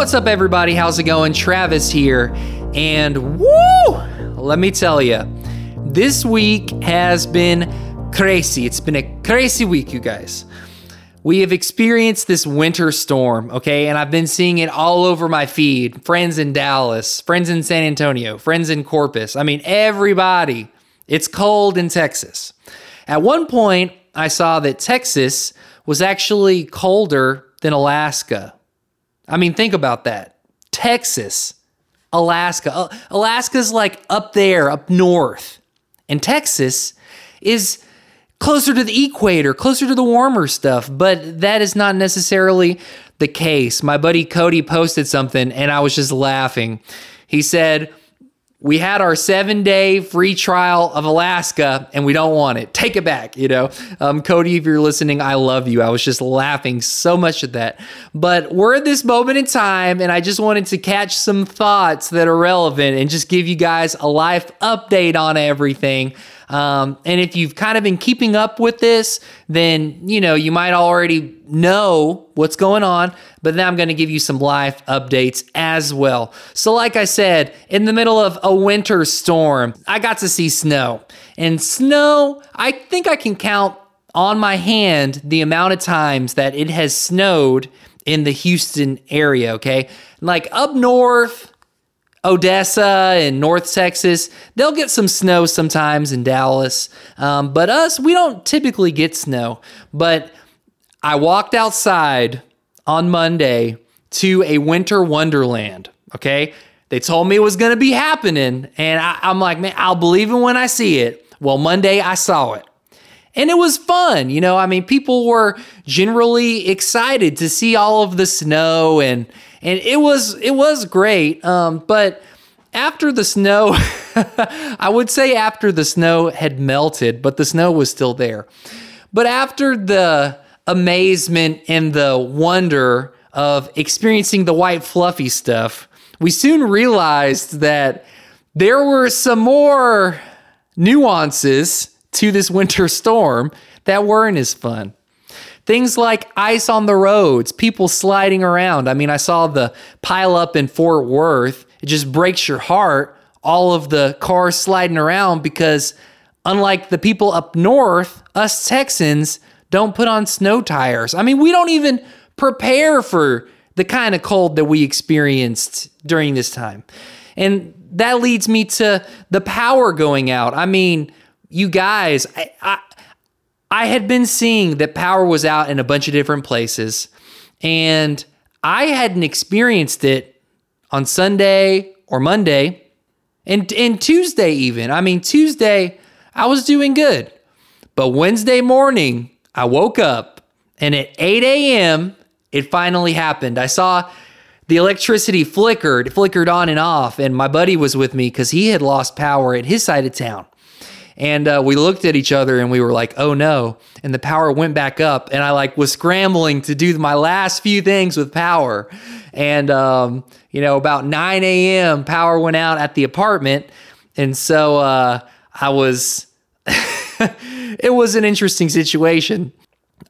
What's up, everybody? How's it going? Travis here. And woo! Let me tell you, this week has been crazy. It's been a crazy week, you guys. We have experienced this winter storm, okay? And I've been seeing it all over my feed. Friends in Dallas, friends in San Antonio, friends in Corpus. I mean, everybody. It's cold in Texas. At one point, I saw that Texas was actually colder than Alaska. I mean, think about that. Texas, Alaska. Uh, Alaska's like up there, up north. And Texas is closer to the equator, closer to the warmer stuff, but that is not necessarily the case. My buddy Cody posted something and I was just laughing. He said, we had our seven day free trial of Alaska and we don't want it. Take it back, you know? Um, Cody, if you're listening, I love you. I was just laughing so much at that. But we're at this moment in time and I just wanted to catch some thoughts that are relevant and just give you guys a life update on everything. Um, and if you've kind of been keeping up with this, then you know you might already know what's going on. But then I'm going to give you some live updates as well. So, like I said, in the middle of a winter storm, I got to see snow. And snow, I think I can count on my hand the amount of times that it has snowed in the Houston area, okay? Like up north, Odessa and North Texas, they'll get some snow sometimes in Dallas. Um, but us, we don't typically get snow. But I walked outside on Monday to a winter wonderland. Okay. They told me it was going to be happening. And I, I'm like, man, I'll believe it when I see it. Well, Monday I saw it. And it was fun. You know, I mean, people were generally excited to see all of the snow and and it was it was great. Um, but after the snow, I would say after the snow had melted, but the snow was still there. But after the amazement and the wonder of experiencing the white fluffy stuff, we soon realized that there were some more nuances to this winter storm that weren't as fun. Things like ice on the roads, people sliding around. I mean, I saw the pile up in Fort Worth. It just breaks your heart, all of the cars sliding around because, unlike the people up north, us Texans don't put on snow tires. I mean, we don't even prepare for the kind of cold that we experienced during this time. And that leads me to the power going out. I mean, you guys, I, I, I had been seeing that power was out in a bunch of different places, and I hadn't experienced it on Sunday or Monday, and, and Tuesday even. I mean, Tuesday, I was doing good. But Wednesday morning, I woke up, and at 8 a.m., it finally happened. I saw the electricity flickered, flickered on and off, and my buddy was with me because he had lost power at his side of town. And uh, we looked at each other and we were like, "Oh no!" And the power went back up, and I like was scrambling to do my last few things with power. And um, you know, about 9 a.m., power went out at the apartment, and so uh, I was. it was an interesting situation.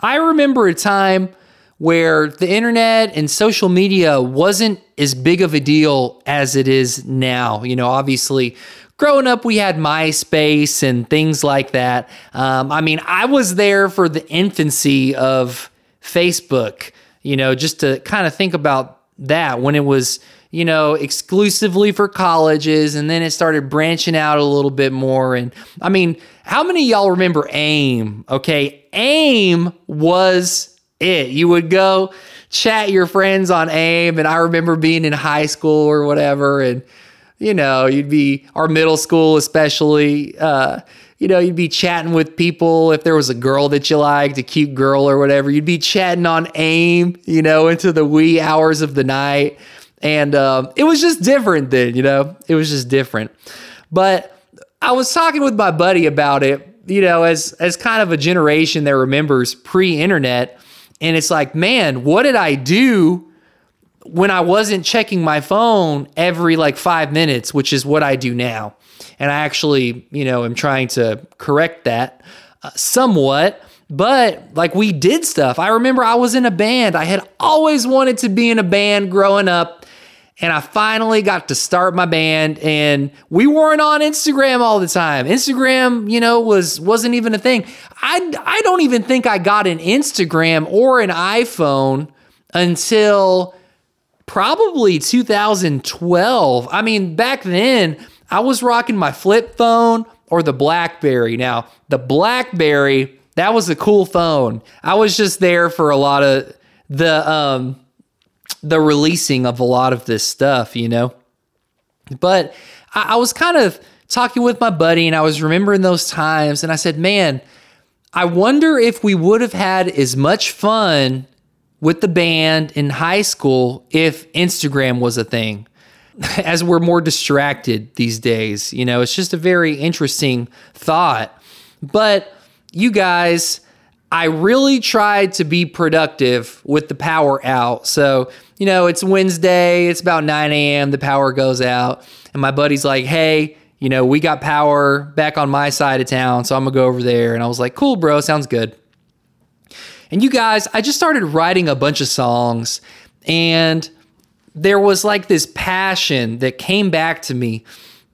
I remember a time where the internet and social media wasn't as big of a deal as it is now. You know, obviously, growing up, we had MySpace and things like that. Um, I mean, I was there for the infancy of Facebook, you know, just to kind of think about that when it was, you know, exclusively for colleges and then it started branching out a little bit more. And I mean, how many y'all remember AIM? Okay. AIM was it. You would go chat your friends on AIM. And I remember being in high school or whatever. And, you know, you'd be our middle school, especially. Uh, you know, you'd be chatting with people if there was a girl that you liked, a cute girl or whatever. You'd be chatting on AIM, you know, into the wee hours of the night, and um, it was just different then. You know, it was just different. But I was talking with my buddy about it. You know, as as kind of a generation that remembers pre-internet, and it's like, man, what did I do when I wasn't checking my phone every like five minutes, which is what I do now. And I actually, you know, am trying to correct that uh, somewhat. But like we did stuff. I remember I was in a band. I had always wanted to be in a band growing up. and I finally got to start my band and we weren't on Instagram all the time. Instagram, you know, was wasn't even a thing. I I don't even think I got an Instagram or an iPhone until probably 2012. I mean, back then I was rocking my flip phone or the BlackBerry. Now, the BlackBerry, that was a cool phone. I was just there for a lot of the um the releasing of a lot of this stuff, you know. But I, I was kind of talking with my buddy and I was remembering those times and I said, man, I wonder if we would have had as much fun with the band in high school if Instagram was a thing. As we're more distracted these days, you know, it's just a very interesting thought. But you guys, I really tried to be productive with the power out. So, you know, it's Wednesday, it's about 9 a.m., the power goes out, and my buddy's like, hey, you know, we got power back on my side of town, so I'm gonna go over there. And I was like, cool, bro, sounds good. And you guys, I just started writing a bunch of songs, and there was like this passion that came back to me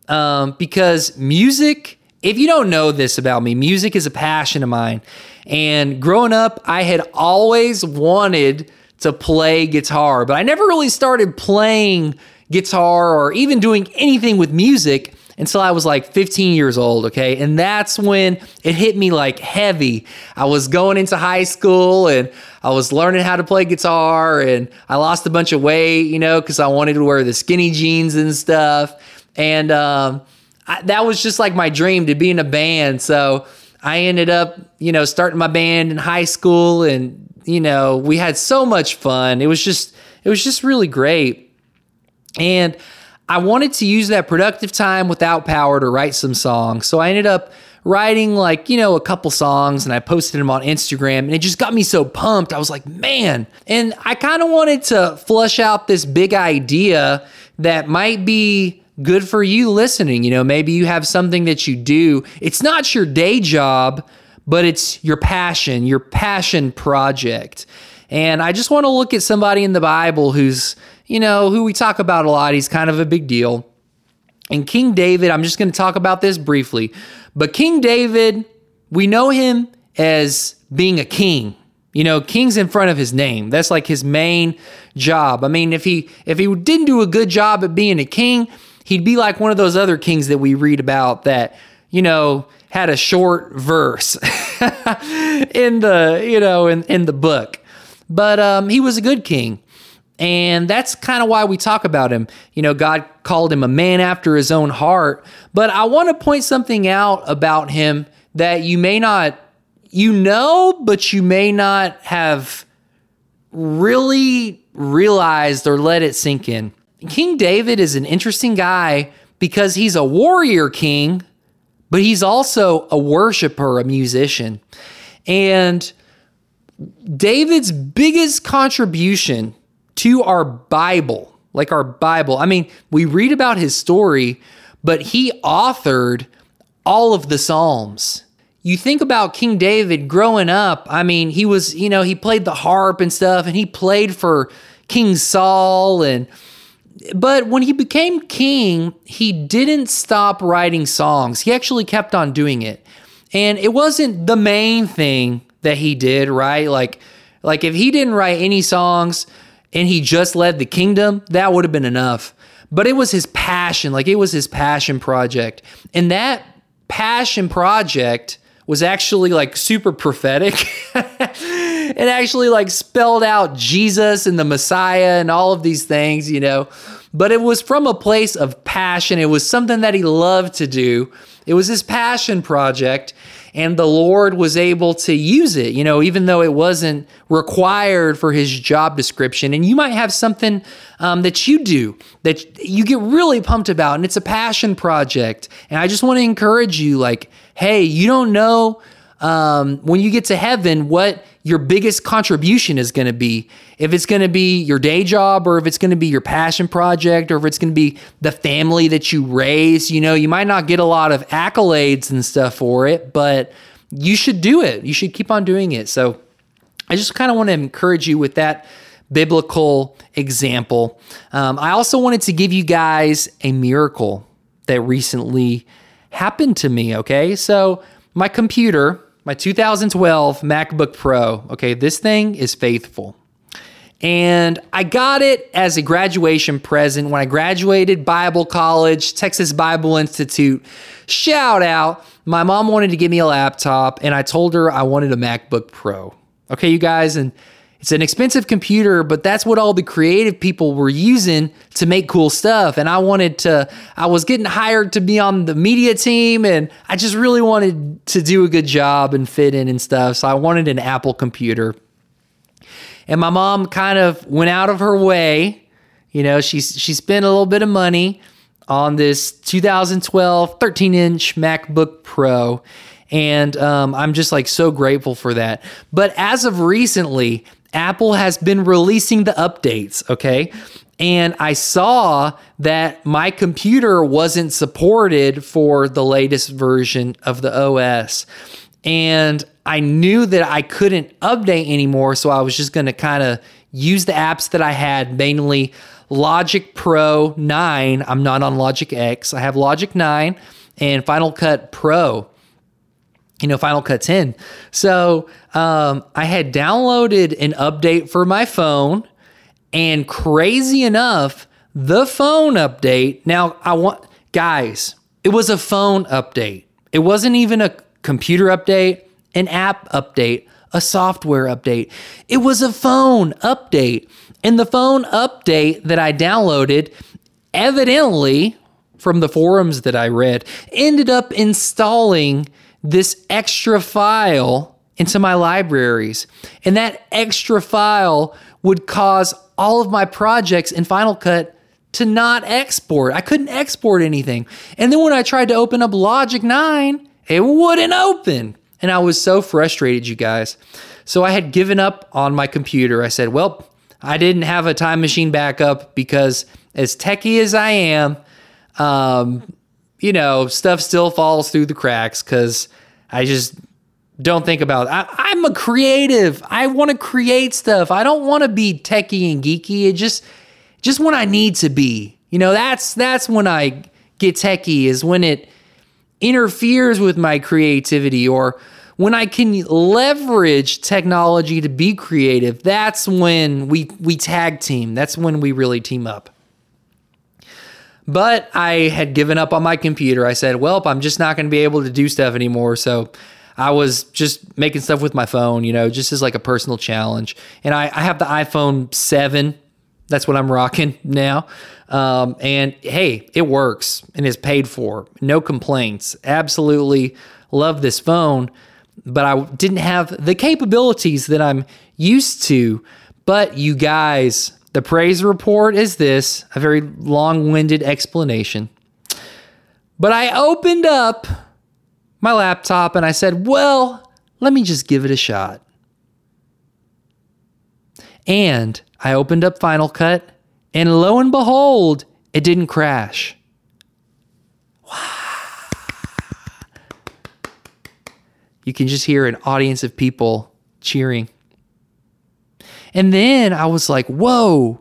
um, because music, if you don't know this about me, music is a passion of mine. And growing up, I had always wanted to play guitar, but I never really started playing guitar or even doing anything with music until I was like 15 years old, okay? And that's when it hit me like heavy. I was going into high school and I was learning how to play guitar and I lost a bunch of weight, you know, because I wanted to wear the skinny jeans and stuff. And um, I, that was just like my dream to be in a band. So I ended up, you know, starting my band in high school and, you know, we had so much fun. It was just, it was just really great. And I wanted to use that productive time without power to write some songs. So I ended up writing like, you know, a couple songs and I posted them on Instagram and it just got me so pumped. I was like, man. And I kind of wanted to flush out this big idea that might be good for you listening. You know, maybe you have something that you do. It's not your day job, but it's your passion, your passion project. And I just want to look at somebody in the Bible who's, you know, who we talk about a lot. He's kind of a big deal. And King David, I'm just going to talk about this briefly. But King David, we know him as being a king. You know, king's in front of his name. That's like his main job. I mean, if he if he didn't do a good job at being a king, he'd be like one of those other kings that we read about that, you know, had a short verse in the, you know, in, in the book. But um, he was a good king. And that's kind of why we talk about him. You know, God called him a man after his own heart. But I want to point something out about him that you may not, you know, but you may not have really realized or let it sink in. King David is an interesting guy because he's a warrior king, but he's also a worshiper, a musician. And David's biggest contribution to our Bible, like our Bible, I mean, we read about his story, but he authored all of the Psalms. You think about King David growing up, I mean, he was, you know, he played the harp and stuff, and he played for King Saul and but when he became king, he didn't stop writing songs. He actually kept on doing it. And it wasn't the main thing that he did, right? Like like if he didn't write any songs and he just led the kingdom, that would have been enough. But it was his passion, like it was his passion project. And that passion project was actually like super prophetic. it actually like spelled out Jesus and the Messiah and all of these things, you know. But it was from a place of passion. It was something that he loved to do. It was his passion project and the Lord was able to use it, you know, even though it wasn't required for his job description. And you might have something um, that you do that you get really pumped about, and it's a passion project. And I just want to encourage you like, hey, you don't know um, when you get to heaven what your biggest contribution is going to be. If it's going to be your day job, or if it's going to be your passion project, or if it's going to be the family that you raise, you know, you might not get a lot of accolades and stuff for it, but you should do it. You should keep on doing it. So I just kind of want to encourage you with that biblical example. Um, I also wanted to give you guys a miracle that recently happened to me. Okay. So, my computer, my 2012 MacBook Pro, okay, this thing is faithful. And I got it as a graduation present when I graduated Bible College, Texas Bible Institute. Shout out. My mom wanted to give me a laptop, and I told her I wanted a MacBook Pro. Okay, you guys, and it's an expensive computer, but that's what all the creative people were using to make cool stuff. And I wanted to, I was getting hired to be on the media team, and I just really wanted to do a good job and fit in and stuff. So I wanted an Apple computer. And my mom kind of went out of her way. You know, she, she spent a little bit of money on this 2012 13 inch MacBook Pro. And um, I'm just like so grateful for that. But as of recently, Apple has been releasing the updates, okay? And I saw that my computer wasn't supported for the latest version of the OS. And I knew that I couldn't update anymore. So I was just going to kind of use the apps that I had, mainly Logic Pro 9. I'm not on Logic X. I have Logic 9 and Final Cut Pro you know, Final Cut 10. So um, I had downloaded an update for my phone, and crazy enough, the phone update. Now, I want, guys, it was a phone update. It wasn't even a computer update, an app update, a software update. It was a phone update. And the phone update that I downloaded, evidently, from the forums that I read, ended up installing this extra file into my libraries. And that extra file would cause all of my projects in Final Cut to not export. I couldn't export anything. And then when I tried to open up Logic 9, it wouldn't open. And I was so frustrated, you guys. So I had given up on my computer. I said, well, I didn't have a time machine backup because, as techie as I am, um, you know, stuff still falls through the cracks because I just don't think about I, I'm a creative. I want to create stuff. I don't want to be techie and geeky. It just just when I need to be. You know, that's that's when I get techie is when it interferes with my creativity or when I can leverage technology to be creative. That's when we we tag team. That's when we really team up. But I had given up on my computer. I said, well, I'm just not going to be able to do stuff anymore. So I was just making stuff with my phone, you know, just as like a personal challenge. And I, I have the iPhone 7. That's what I'm rocking now. Um, and hey, it works and is paid for. No complaints. Absolutely love this phone. But I didn't have the capabilities that I'm used to. But you guys, the praise report is this a very long winded explanation. But I opened up my laptop and I said, well, let me just give it a shot. And I opened up Final Cut, and lo and behold, it didn't crash. You can just hear an audience of people cheering. And then I was like, whoa,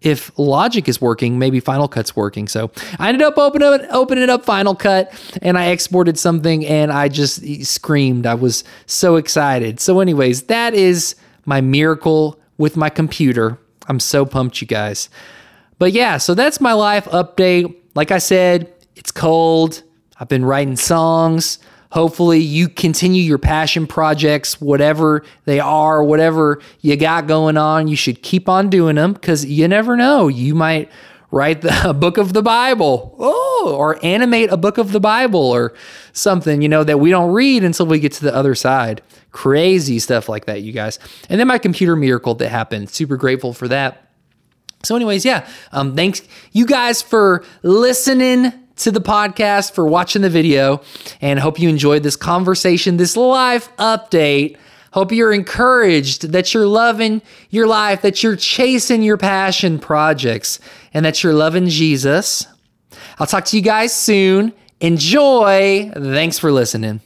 if Logic is working, maybe Final Cut's working. So I ended up opening up, opening up Final Cut and I exported something and I just screamed. I was so excited. So, anyways, that is my miracle with my computer. I'm so pumped, you guys. But yeah, so that's my life update. Like I said, it's cold. I've been writing songs. Hopefully, you continue your passion projects, whatever they are, whatever you got going on. You should keep on doing them because you never know. You might write the, a book of the Bible, oh, or animate a book of the Bible or something, you know, that we don't read until we get to the other side. Crazy stuff like that, you guys. And then my computer miracle that happened. Super grateful for that. So, anyways, yeah, um, thanks you guys for listening to the podcast, for watching the video, and hope you enjoyed this conversation, this live update. Hope you're encouraged that you're loving your life, that you're chasing your passion projects, and that you're loving Jesus. I'll talk to you guys soon. Enjoy. Thanks for listening.